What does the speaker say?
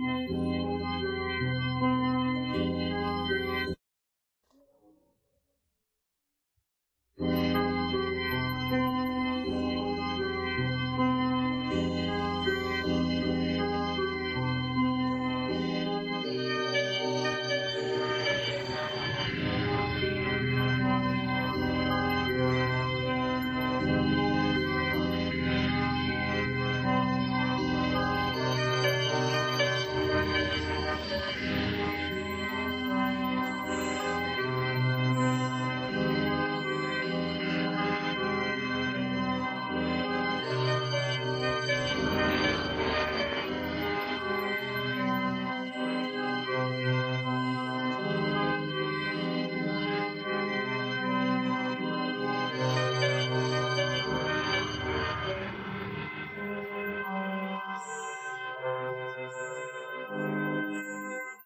Música